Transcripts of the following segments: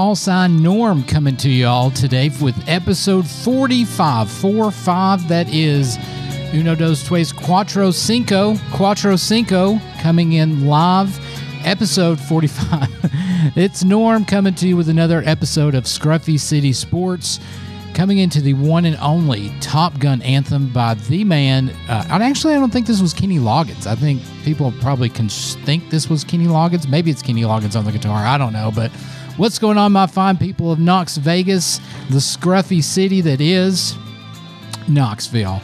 call sign Norm coming to you all today with episode 45. 45, that is Uno Dos Tres Cuatro Cinco. Cuatro Cinco coming in live, episode 45. it's Norm coming to you with another episode of Scruffy City Sports. Coming into the one and only Top Gun anthem by the man. Uh, actually, I don't think this was Kenny Loggins. I think people probably can think this was Kenny Loggins. Maybe it's Kenny Loggins on the guitar. I don't know. But what's going on, my fine people of Knox Vegas, the scruffy city that is Knoxville?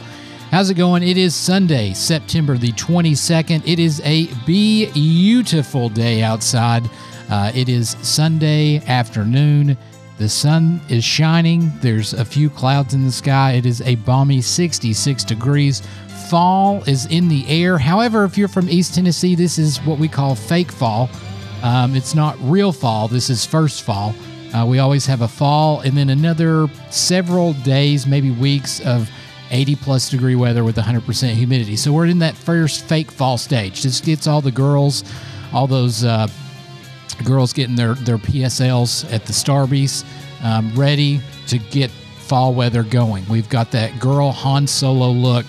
How's it going? It is Sunday, September the 22nd. It is a beautiful day outside. Uh, it is Sunday afternoon. The sun is shining. There's a few clouds in the sky. It is a balmy 66 degrees. Fall is in the air. However, if you're from East Tennessee, this is what we call fake fall. Um, it's not real fall. This is first fall. Uh, we always have a fall and then another several days, maybe weeks of 80 plus degree weather with 100% humidity. So we're in that first fake fall stage. This gets all the girls, all those uh, girls getting their, their PSLs at the Starbies um, ready to get fall weather going. We've got that girl Han Solo look,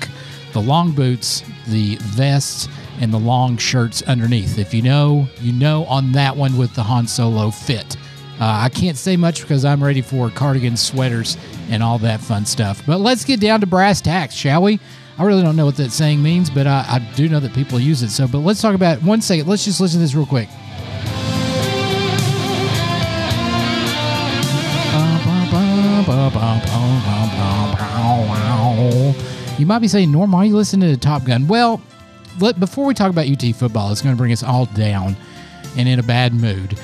the long boots, the vests, and the long shirts underneath. If you know, you know on that one with the Han Solo fit. Uh, I can't say much because I'm ready for cardigans, sweaters, and all that fun stuff. But let's get down to brass tacks, shall we? I really don't know what that saying means, but I, I do know that people use it. So, but let's talk about it. one second. Let's just listen to this real quick. You might be saying, Norm, why are you listening to Top Gun? Well, let, before we talk about UT football, it's going to bring us all down and in a bad mood.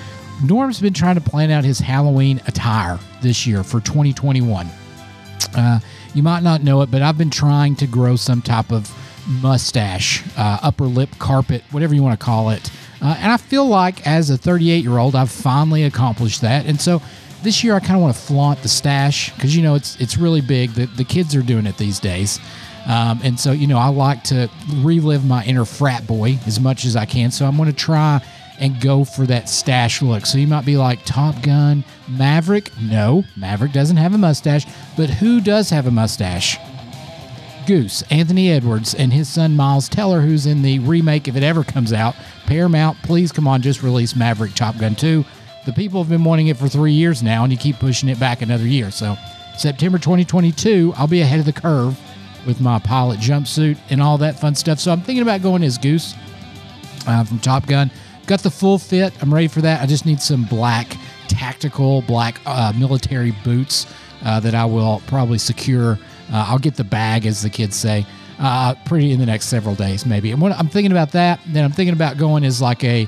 Norm's been trying to plan out his Halloween attire this year for 2021. Uh, you might not know it, but I've been trying to grow some type of mustache, uh, upper lip carpet, whatever you want to call it. Uh, and I feel like as a 38 year old, I've finally accomplished that. And so this year, I kind of want to flaunt the stash because you know it's it's really big. The the kids are doing it these days. Um, and so, you know, I like to relive my inner frat boy as much as I can. So I'm going to try and go for that stash look. So you might be like, Top Gun, Maverick? No, Maverick doesn't have a mustache. But who does have a mustache? Goose, Anthony Edwards, and his son Miles Teller, who's in the remake, if it ever comes out. Paramount, please come on, just release Maverick Top Gun 2. The people have been wanting it for three years now, and you keep pushing it back another year. So September 2022, I'll be ahead of the curve with my pilot jumpsuit and all that fun stuff. So I'm thinking about going as Goose uh, from Top Gun. Got the full fit. I'm ready for that. I just need some black tactical black uh, military boots uh, that I will probably secure. Uh, I'll get the bag, as the kids say, uh, pretty in the next several days, maybe. And what I'm thinking about that, then I'm thinking about going as like a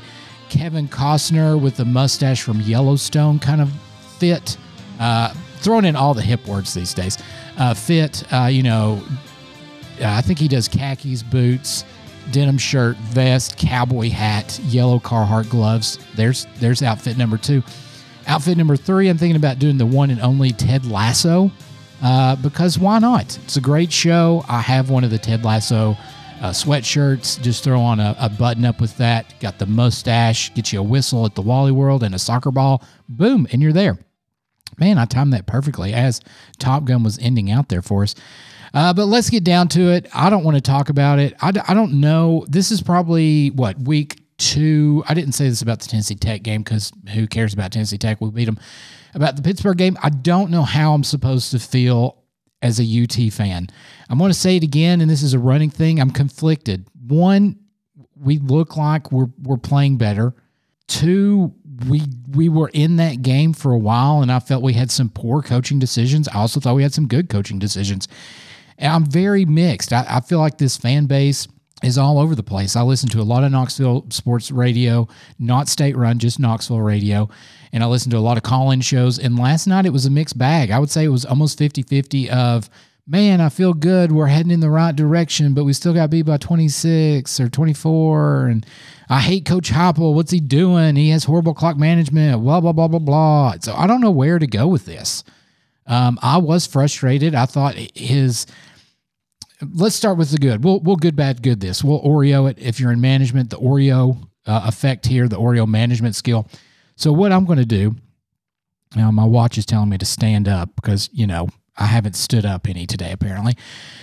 Kevin Costner with the mustache from Yellowstone kind of fit. Uh, throwing in all the hip words these days. Uh, fit, uh, you know, I think he does khakis, boots, denim shirt, vest, cowboy hat, yellow Carhartt gloves. There's there's outfit number two. Outfit number three, I'm thinking about doing the one and only Ted Lasso uh, because why not? It's a great show. I have one of the Ted Lasso uh, sweatshirts. Just throw on a, a, button up with that. Got the mustache. Get you a whistle at the Wally World and a soccer ball. Boom, and you're there. Man, I timed that perfectly as Top Gun was ending out there for us. Uh, but let's get down to it. I don't want to talk about it. I d- I don't know. This is probably what week two. I didn't say this about the Tennessee Tech game because who cares about Tennessee Tech? We beat them. About the Pittsburgh game, I don't know how I'm supposed to feel as a UT fan. I'm going to say it again, and this is a running thing. I'm conflicted. One, we look like we're we're playing better. Two, we we were in that game for a while, and I felt we had some poor coaching decisions. I also thought we had some good coaching decisions. I'm very mixed. I, I feel like this fan base is all over the place. I listen to a lot of Knoxville sports radio, not state run, just Knoxville radio. And I listen to a lot of call in shows. And last night it was a mixed bag. I would say it was almost 50 50 of, man, I feel good. We're heading in the right direction, but we still got beat by 26 or 24. And I hate Coach Heupel. What's he doing? He has horrible clock management, blah, blah, blah, blah, blah. So I don't know where to go with this. Um, I was frustrated. I thought his. Let's start with the good. We'll we'll good bad good this. We'll Oreo it if you're in management. The Oreo uh, effect here, the Oreo management skill. So what I'm going to do Now, my watch is telling me to stand up because, you know, I haven't stood up any today, apparently.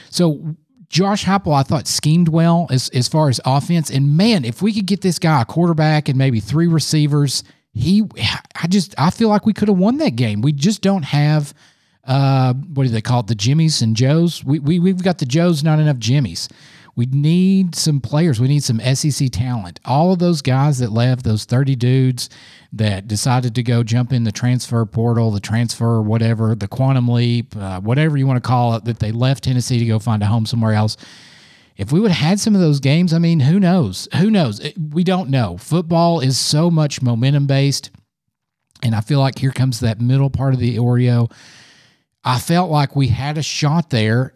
So, Josh Heupel, I thought schemed well as, as far as offense. And man, if we could get this guy a quarterback and maybe three receivers, he, I just, I feel like we could have won that game. We just don't have, uh, what do they call it? The Jimmies and Joes. We, we, we've got the Joes, not enough Jimmies. We need some players. We need some SEC talent. All of those guys that left, those 30 dudes that decided to go jump in the transfer portal, the transfer, whatever, the quantum leap, uh, whatever you want to call it, that they left Tennessee to go find a home somewhere else. If we would have had some of those games, I mean, who knows? Who knows? We don't know. Football is so much momentum based. And I feel like here comes that middle part of the Oreo. I felt like we had a shot there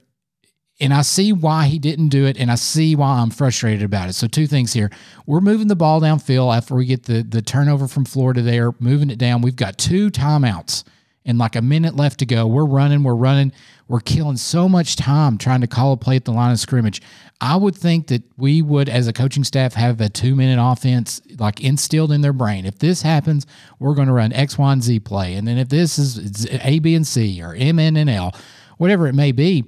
and I see why he didn't do it, and I see why I'm frustrated about it. So two things here: we're moving the ball downfield after we get the the turnover from Florida. There, moving it down. We've got two timeouts and like a minute left to go. We're running, we're running, we're killing so much time trying to call a play at the line of scrimmage. I would think that we would, as a coaching staff, have a two minute offense like instilled in their brain. If this happens, we're going to run X, Y, and Z play, and then if this is A, B, and C or M, N, and L, whatever it may be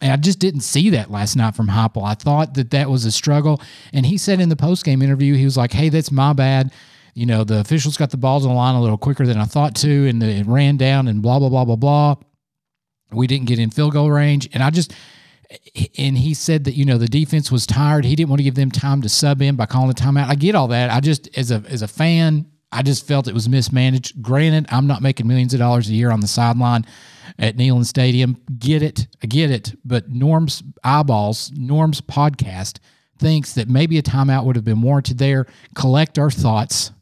and I just didn't see that last night from Heupel. I thought that that was a struggle. And he said in the post game interview, he was like, hey, that's my bad. You know, the officials got the balls on the line a little quicker than I thought to, and it ran down and blah, blah, blah, blah, blah. We didn't get in field goal range. And I just, and he said that, you know, the defense was tired. He didn't want to give them time to sub in by calling a timeout. I get all that. I just, as a, as a fan, I just felt it was mismanaged. Granted, I'm not making millions of dollars a year on the sideline at Neyland Stadium. Get it, I get it. But Norm's eyeballs, Norm's podcast thinks that maybe a timeout would have been warranted there. Collect our thoughts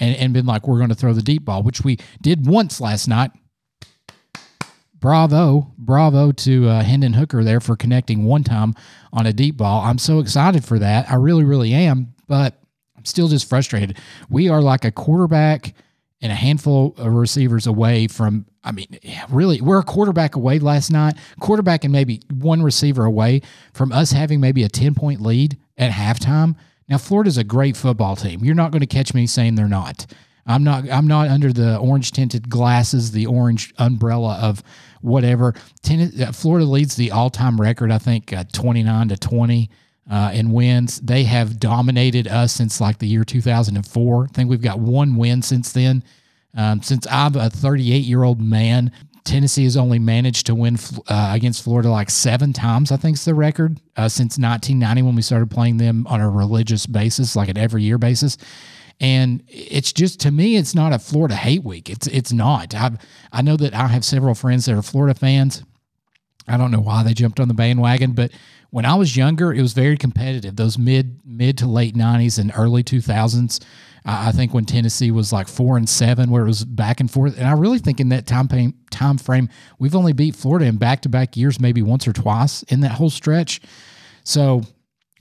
and, and been like, we're going to throw the deep ball, which we did once last night. Bravo, bravo to uh, Hendon Hooker there for connecting one time on a deep ball. I'm so excited for that. I really, really am. But I'm still just frustrated. We are like a quarterback and a handful of receivers away from. I mean, really, we're a quarterback away last night, quarterback and maybe one receiver away from us having maybe a 10 point lead at halftime. Now, Florida's a great football team. You're not going to catch me saying they're not. I'm not. I'm not under the orange tinted glasses, the orange umbrella of whatever. Uh, Florida leads the all time record. I think uh, 29 to 20 uh, in wins. They have dominated us since like the year 2004. I think we've got one win since then. Um, since I'm a 38 year old man, Tennessee has only managed to win uh, against Florida like seven times, I think is the record, uh, since 1990 when we started playing them on a religious basis, like an every year basis. And it's just to me, it's not a Florida hate week. It's it's not. I I know that I have several friends that are Florida fans. I don't know why they jumped on the bandwagon, but when I was younger, it was very competitive. Those mid mid to late '90s and early 2000s, I think when Tennessee was like four and seven, where it was back and forth. And I really think in that time frame, time frame, we've only beat Florida in back to back years, maybe once or twice in that whole stretch. So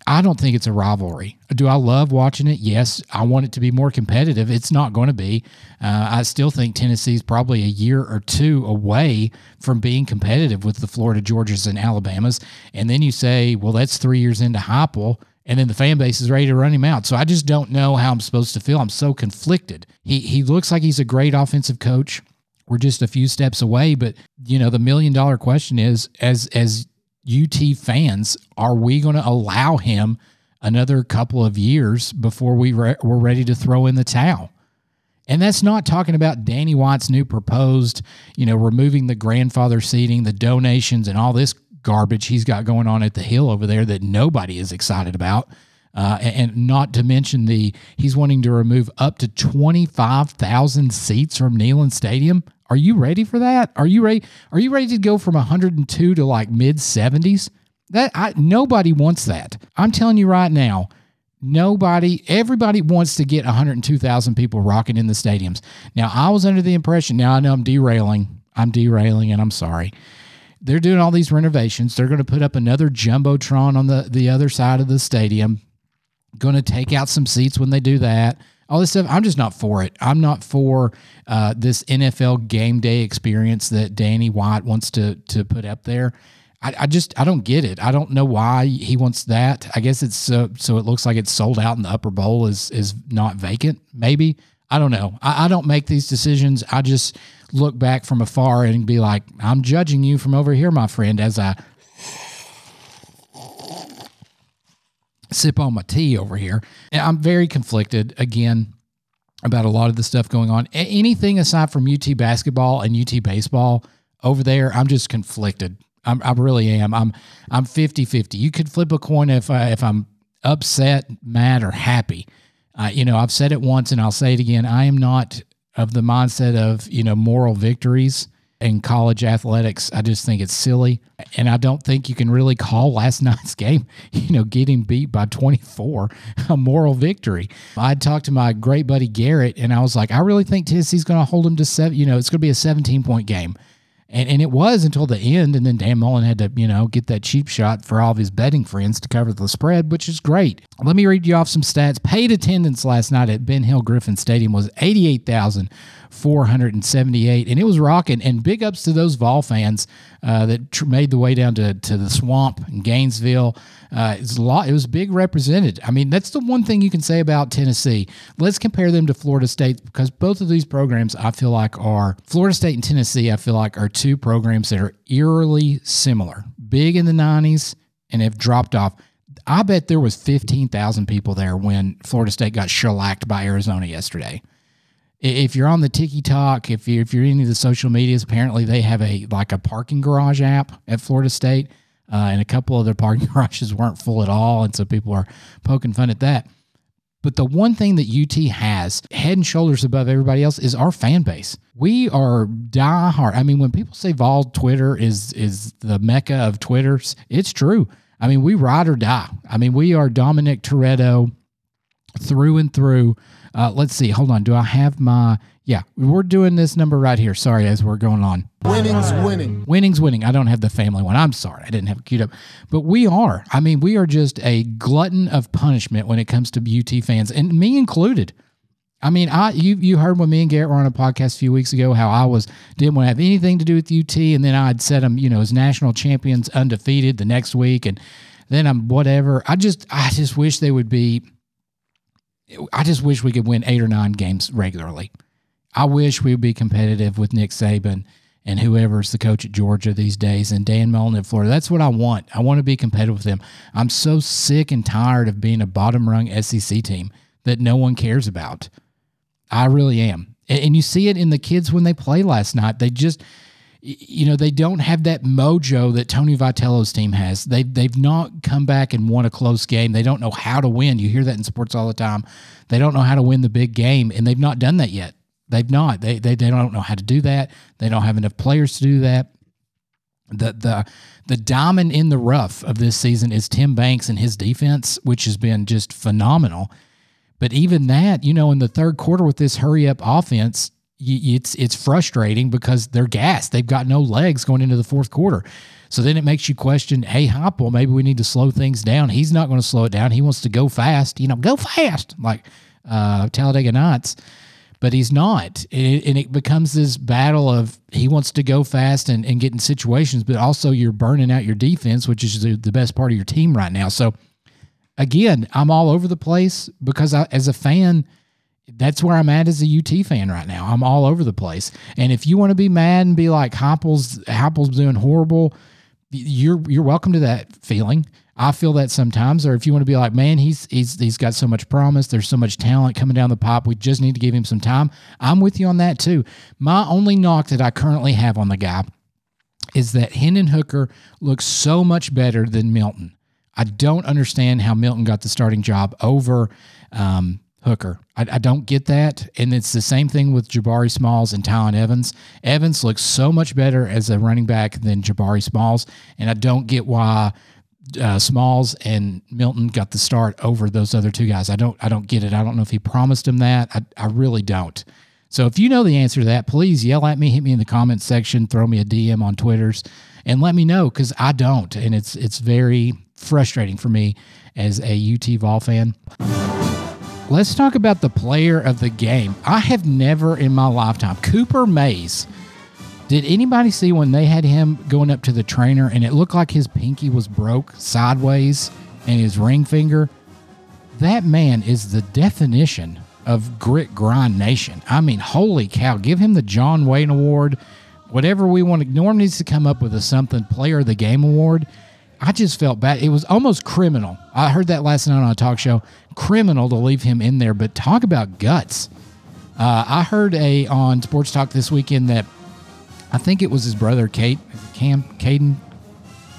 I don't think it's a rivalry. Do I love watching it? Yes. I want it to be more competitive. It's not going to be. Uh, I still think Tennessee's probably a year or two away from being competitive with the Florida Georgias and Alabamas. And then you say, well, that's three years into Heupel, and then the fan base is ready to run him out. So I just don't know how I'm supposed to feel. I'm so conflicted. He he looks like he's a great offensive coach. We're just a few steps away, but you know the million dollar question is as as UT fans, are we going to allow him another couple of years before we re- we're ready to throw in the towel? And that's not talking about Danny White's new proposed, you know, removing the grandfather seating, the donations, and all this garbage he's got going on at the Hill over there that nobody is excited about. Uh, and, not to mention the he's wanting to remove up to 25,000 seats from Neyland Stadium. Are you ready for that? Are you ready? Are you ready to go from 102 to like mid 70s? That I, nobody wants that. I'm telling you right now, nobody, everybody wants to get 102,000 people rocking in the stadiums. Now, I was under the impression. Now I know I'm derailing. I'm derailing, and I'm sorry. They're doing all these renovations. They're going to put up another jumbotron on the the other side of the stadium. Going to take out some seats when they do that all this stuff. I'm just not for it. I'm not for uh, this NFL game day experience that Danny White wants to to put up there. I, I, just I don't get it. I don't know why he wants that. I guess it's so so it looks like it's sold out and the upper bowl is is not vacant. Maybe I don't know. I, I don't make these decisions. I just look back from afar and be like, I'm judging you from over here, my friend, as I sip on my tea over here. And I'm very conflicted again about a lot of the stuff going on. Anything aside from UT basketball and UT baseball over there, I'm just conflicted. I'm, I really am. I'm I'm 50-50. You could flip a coin if I, if I'm upset, mad, or happy. Uh, you know, I've said it once and I'll say it again. I am not of the mindset of you know moral victories in college athletics. I just think it's silly, and I don't think you can really call last night's game, you know, getting beat by 24 a moral victory. I talked to my great buddy Garrett, and I was like, I really think Tennessee's going to hold them to seven. You know, it's going to be a 17 point game. And, and it was until the end, and then Dan Mullen had to, you know, get that cheap shot for all of his betting friends to cover the spread, which is great. Let me read you off some stats. Paid attendance last night at Ben Hill Griffin Stadium was 88,478, and it was rocking. And big ups to those Vol fans uh, that tr- made the way down to, to the swamp in Gainesville. Uh, it's a lot. It was big represented. I mean, that's the one thing you can say about Tennessee. Let's compare them to Florida State because both of these programs I feel like are Florida State and Tennessee. I feel like are two programs that are eerily similar. Big in the '90s and have dropped off. I bet there was 15,000 people there when Florida State got shellacked by Arizona yesterday. If you're on the TikTok, if you're, if you're into the social medias, apparently they have a like a parking garage app at Florida State uh, and a couple of their parking garages weren't full at all, and so people are poking fun at that. But the one thing that UT has, head and shoulders above everybody else, is our fan base. We are die hard. I mean, when people say Vol Twitter is is the mecca of Twitters, it's true. I mean, we ride or die. I mean, we are Dominic Toretto through and through. Uh, let's see. Hold on. Do I have my? Yeah, we're doing this number right here. Sorry, as we're going on. Winning's winning. Winning's winning. I don't have the family one. I'm sorry. I didn't have it queued up. But we are. I mean, we are just a glutton of punishment when it comes to UT fans, and me included. I mean, I you you heard when me and Garrett were on a podcast a few weeks ago how I was didn't want to have anything to do with UT, and then I'd set them, you know, as national champions undefeated the next week, and then I'm whatever. I just I just wish they would be. I just wish we could win eight or nine games regularly. I wish we would be competitive with Nick Saban and whoever's the coach at Georgia these days and Dan Mullen at Florida. That's what I want. I want to be competitive with them. I'm so sick and tired of being a bottom rung SEC team that no one cares about. I really am. And you see it in the kids when they play last night. They just you know they don't have that mojo that Tony Vitello's team has. They they've not come back and won a close game. They don't know how to win. You hear that in sports all the time. They don't know how to win the big game, and they've not done that yet. They've not. They, they they don't know how to do that. They don't have enough players to do that. The the the diamond in the rough of this season is Tim Banks and his defense, which has been just phenomenal. But even that, you know, in the third quarter with this hurry up offense, it's it's frustrating because they're gassed. They've got no legs going into the fourth quarter. So then it makes you question, hey, Heupel, maybe we need to slow things down. He's not going to slow it down. He wants to go fast, you know, go fast, like uh, Talladega Nights but he's not. And it becomes this battle of he wants to go fast and, and get in situations, but also you're burning out your defense, which is the, the best part of your team right now. So, again, I'm all over the place because I, as a fan, that's where I'm at as a UT fan right now. I'm all over the place. And if you want to be mad and be like Heupel's Heupel's doing horrible, you're you're welcome to that feeling. I feel that sometimes, or if you want to be like, man, he's he's he's got so much promise. There's so much talent coming down the pipe. We just need to give him some time. I'm with you on that too. My only knock that I currently have on the guy is that Hendon Hooker looks so much better than Milton. I don't understand how Milton got the starting job over um, Hooker. I, I, don't get that. And it's the same thing with Jabari Smalls and Tiyon Evans. Evans looks so much better as a running back than Jabari Smalls. And I don't get why uh, Smalls and Milton got the start over those other two guys. I don't I don't get it. I don't know if he promised him that. I, I really don't. So if you know the answer to that, please yell at me, hit me in the comments section, throw me a DM on Twitters, and let me know because I don't, and it's it's very frustrating for me as a UT Vol fan. Let's talk about the player of the game. I have never in my lifetime Cooper Mays did anybody see when they had him going up to the trainer and it looked like his pinky was broke sideways and his ring finger? That man is the definition of Grit Grind Nation. I mean, holy cow! Give him the John Wayne Award, whatever we want. to Norm needs to come up with a something Player of the Game Award. I just felt bad. It was almost criminal. I heard that last night on a talk show. Criminal to leave him in there, but talk about guts. Uh, I heard a on Sports Talk this weekend that I think it was his brother Kate, Cam, Caden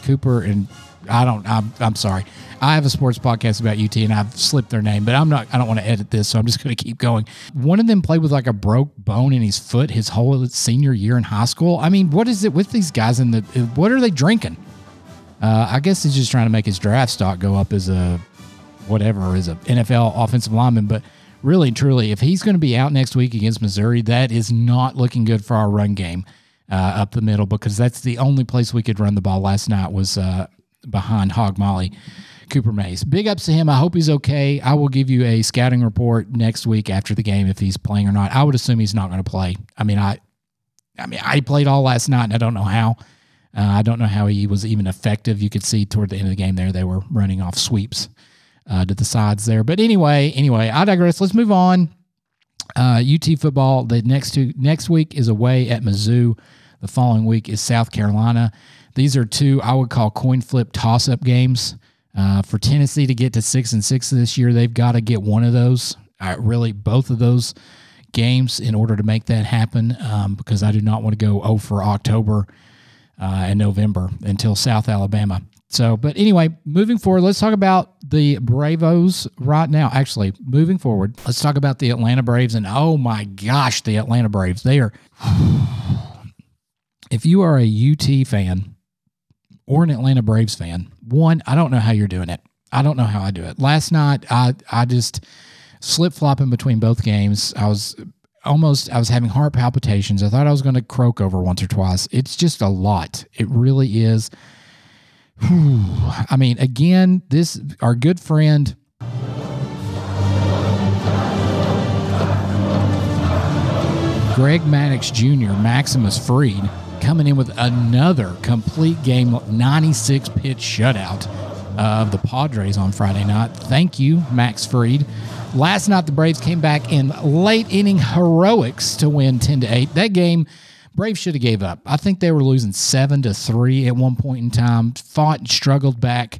Cooper, and I don't. I'm, I'm sorry. I have a sports podcast about UT, and I've slipped their name, but I'm not. I don't want to edit this, so I'm just going to keep going. One of them played with like a broke bone in his foot his whole senior year in high school. I mean, what is it with these guys? In the what are they drinking? Uh, I guess he's just trying to make his draft stock go up as a whatever as a NFL offensive lineman, but really truly, if he's going to be out next week against Missouri, that is not looking good for our run game uh, up the middle because that's the only place we could run the ball last night was uh, behind Hog Molly. Cooper Mays. Big ups to him. I hope he's okay. I will give you a scouting report next week after the game if he's playing or not. I would assume he's not going to play. I mean, I, I mean, I played all last night, and I don't know how. Uh, I don't know how he was even effective. You could see toward the end of the game there they were running off sweeps uh, to the sides there. But anyway, anyway, I digress. Let's move on. Uh, UT football. The next two next week is away at Mizzou. The following week is South Carolina. These are two I would call coin flip toss up games. Uh, for Tennessee to get to six and six this year, they've got to get one of those. Uh, really, both of those games in order to make that happen. Um, because I do not want to go oh for October uh, and November until South Alabama. So, but anyway, moving forward, let's talk about the Bravos right now. Actually, moving forward, let's talk about the Atlanta Braves. And oh my gosh, the Atlanta Braves. They are, if you are a UT fan or an Atlanta Braves fan, one, I don't know how you're doing it. I don't know how I do it. Last night, I, I just slip flopping between both games. I was almost I was having heart palpitations. I thought I was going to croak over once or twice. It's just a lot. It really is. I mean, again, this our good friend. Greg Maddux Jr., Maximus Fried, coming in with another complete game 96 pitch shutout of the Padres on Friday night. Thank you, Max Fried. Last night, the Braves came back in late inning heroics to win 10 to 8. That game Braves should have gave up. I think they were losing seven to three at one point in time. Fought and struggled back.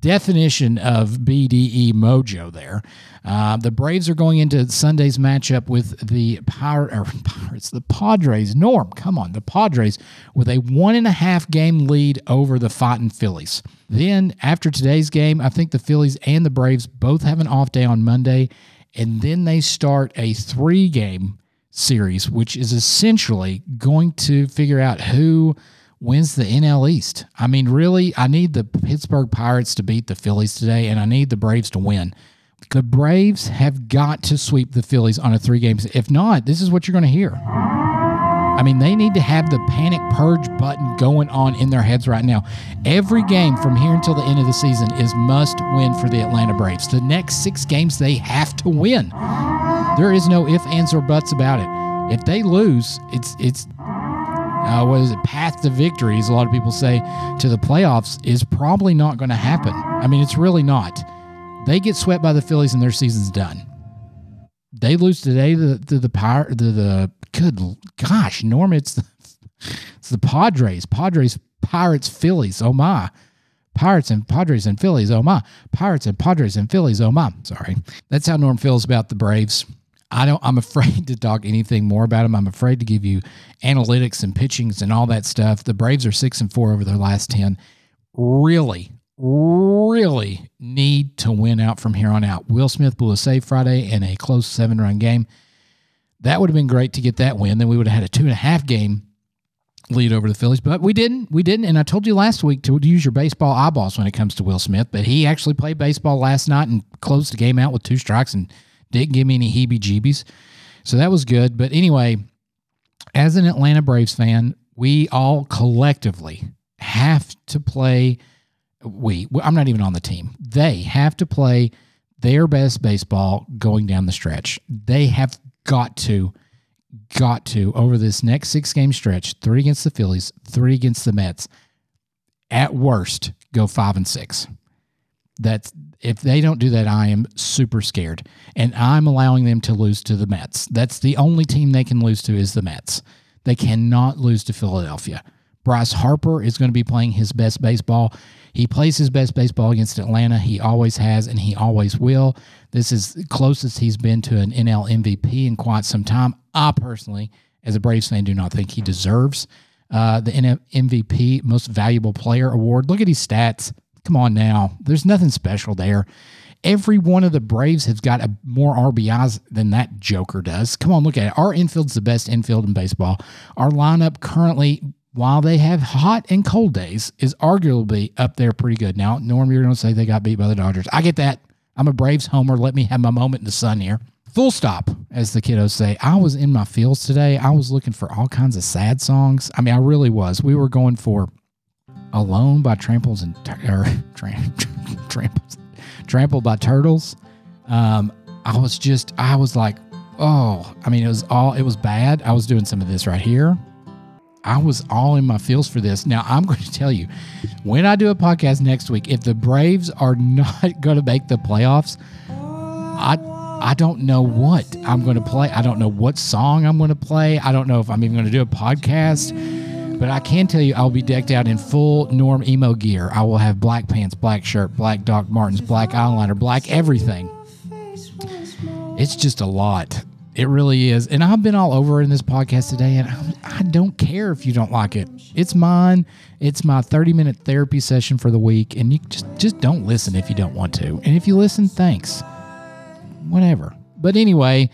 Definition of BDE mojo there. Uh, the Braves are going into Sunday's matchup with the Pir- Pirates, the Padres. Norm, come on, the Padres with a one and a half game lead over the Fighting Phillies. Then after today's game, I think the Phillies and the Braves both have an off day on Monday, and then they start a three game series, which is essentially going to figure out who wins the NL East. I mean, really, I need the Pittsburgh Pirates to beat the Phillies today, and I need the Braves to win. The Braves have got to sweep the Phillies on a three games. If not, this is what you're going to hear. I mean, they need to have the panic purge button going on in their heads right now. Every game from here until the end of the season is must win for the Atlanta Braves. The next six games they have to win. There is no if, ands, or buts about it. If they lose, it's it's uh, what is it? Path to victory, as a lot of people say, to the playoffs is probably not going to happen. I mean, it's really not. They get swept by the Phillies and their season's done. They lose today to, to the power the the good gosh, Norm, it's the, it's the Padres, Padres, Pirates, Phillies. Oh my. Pirates and Padres and Phillies. Oh my. Pirates and Padres and Phillies. Oh my. Sorry. That's how Norm feels about the Braves. I don't. I'm afraid to talk anything more about them. I'm afraid to give you analytics and pitchings and all that stuff. The Braves are six and four over their last ten. Really, really need to win out from here on out. Will Smith blew a save Friday in a close seven run game. That would have been great to get that win. Then we would have had a two and a half game lead over the Phillies, but we didn't. We didn't. And I told you last week to use your baseball eyeballs when it comes to Will Smith, but he actually played baseball last night and closed the game out with two strikes and didn't give me any heebie jeebies. So that was good. But anyway, as an Atlanta Braves fan, we all collectively have to play. We, I'm not even on the team. They have to play their best baseball going down the stretch. They have got to, got to, over this next six game stretch, three against the Phillies, three against the Mets, at worst, go five and six. That's if they don't do that, I am super scared, and I'm allowing them to lose to the Mets. That's the only team they can lose to is the Mets. They cannot lose to Philadelphia. Bryce Harper is going to be playing his best baseball. He plays his best baseball against Atlanta. He always has, and he always will. This is the closest he's been to an NL MVP in quite some time. I personally, as a Braves fan, do not think he deserves uh, the MVP, Most Valuable Player award. Look at his stats. Come on now. There's nothing special there. Every one of the Braves has got a, more RBIs than that Joker does. Come on, look at it. Our infield's the best infield in baseball. Our lineup currently while they have hot and cold days, is arguably up there pretty good. Now, Norm, you're going to say they got beat by the Dodgers. I get that. I'm a Braves homer. Let me have my moment in the sun here. Full stop, as the kiddos say. I was in my fields today. I was looking for all kinds of sad songs. I mean, I really was. We were going for Alone by Tramples and or, Tramples, Trampled by Turtles. Um, I was just, I was like, oh, I mean, it was all, it was bad. I was doing some of this right here. I was all in my feels for this. Now, I'm going to tell you, when I do a podcast next week, if the Braves are not going to make the playoffs, I I don't know what I'm going to play. I don't know what song I'm going to play. I don't know if I'm even going to do a podcast. But I can tell you, I'll be decked out in full Norm emo gear. I will have black pants, black shirt, black Doc Martens, black eyeliner, black everything. It's just a lot. It really is. And I've been all over in this podcast today, and I don't care if you don't like it. It's mine. It's my 30 minute therapy session for the week, and you just, just don't listen if you don't want to. And if you listen, thanks. Whatever. But anyway,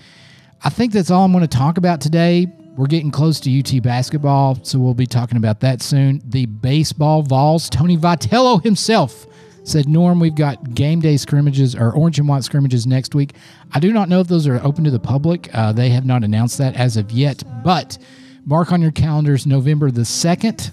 I think that's all I'm going to talk about today. We're getting close to UT basketball, so we'll be talking about that soon. The baseball Vols, Tony Vitello himself said, Norm, we've got game day scrimmages or orange and white scrimmages next week. I do not know if those are open to the public. Uh, they have not announced that as of yet, but mark on your calendars November the 2nd.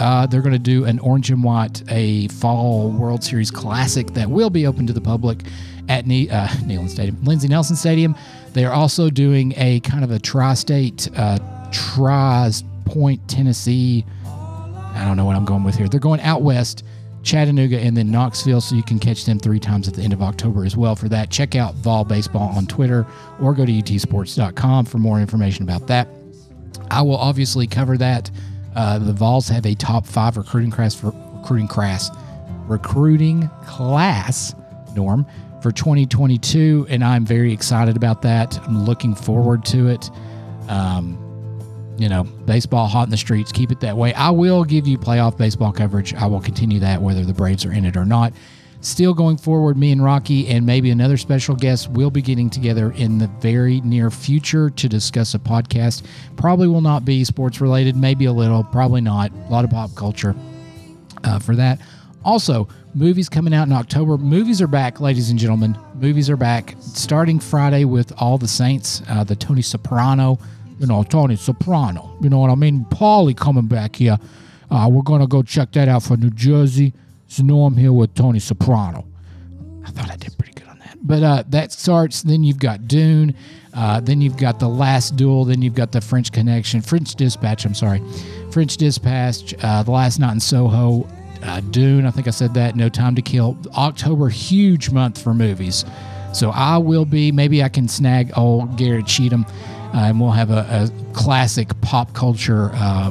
Uh, they're going to do an orange and white, a fall World Series classic that will be open to the public at ne- uh, Neyland Stadium, Lindsey Nelson Stadium. They are also doing a kind of a tri-state, uh, tri-point Tennessee. I don't know what I'm going with here. They're going out west Chattanooga, and then Knoxville. So you can catch them three times at the end of October as well. For that, check out Vol Baseball on Twitter or go to utsports.com for more information about that. I will obviously cover that. Uh, the Vols have a top five recruiting class for recruiting class, recruiting class norm for 2022, and I'm very excited about that. I'm looking forward to it. Um, you know, baseball hot in the streets. Keep it that way. I will give you playoff baseball coverage. I will continue that whether the Braves are in it or not. Still going forward, me and Rocky and maybe another special guest will be getting together in the very near future to discuss a podcast. Probably will not be sports related, maybe a little, probably not. A lot of pop culture uh, for that. Also, movies coming out in October. Movies are back, ladies and gentlemen. Movies are back starting Friday with All the Saints, uh, the Tony Soprano you know, Tony Soprano. You know what I mean? Paulie coming back here. Uh, we're going to go check that out for New Jersey. So now I'm here with Tony Soprano. I thought I did pretty good on that. But uh, that starts, then you've got Dune. Uh, then you've got The Last Duel. Then you've got The French Connection. French Dispatch, I'm sorry. French Dispatch. Uh, the Last Night in Soho. Uh, Dune, I think I said that. No Time to Kill. October, huge month for movies. So I will be, maybe I can snag old Garrett Cheatham uh, and we'll have a, a classic pop culture uh,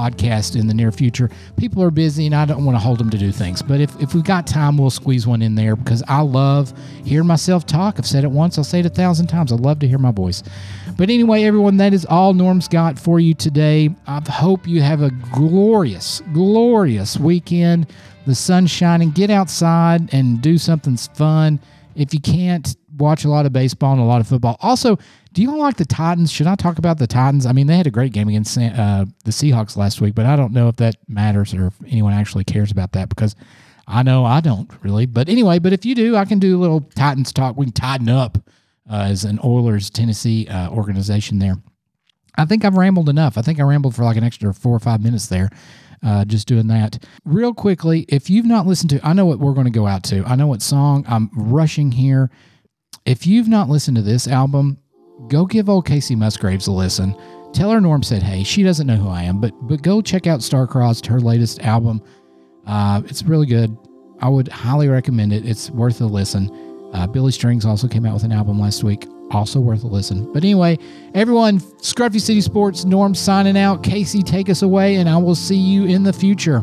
podcast in the near future. People are busy, and I don't want to hold them to do things. But if, if we've got time, we'll squeeze one in there because I love hearing myself talk. I've said it once, I'll say it a thousand times. I love to hear my voice. But anyway, everyone, that is all Norm's got for you today. I hope you have a glorious, glorious weekend. The sun's shining. Get outside and do something fun. If you can't, watch a lot of baseball and a lot of football. Also, do you all like the Titans? Should I talk about the Titans? I mean, they had a great game against uh, the Seahawks last week, but I don't know if that matters or if anyone actually cares about that because I know I don't really. But anyway, but if you do, I can do a little Titans talk. We can tighten up uh, as an Oilers Tennessee uh, organization there. I think I've rambled enough. I think I rambled for like an extra four or five minutes there. Uh, just doing that. Real quickly, if you've not listened to, I know what we're going to go out to. I know what song. I'm rushing here. If you've not listened to this album, go give old Kacey Musgraves a listen. Tell her Norm said hey. She doesn't know who I am, but but go check out Starcrossed, her latest album. Uh, it's really good. I would highly recommend it. It's worth a listen. Uh, Billy Strings also came out with an album last week, also worth a listen. But anyway, everyone, Scruffy City Sports, Norm signing out. Casey, take us away, and I will see you in the future.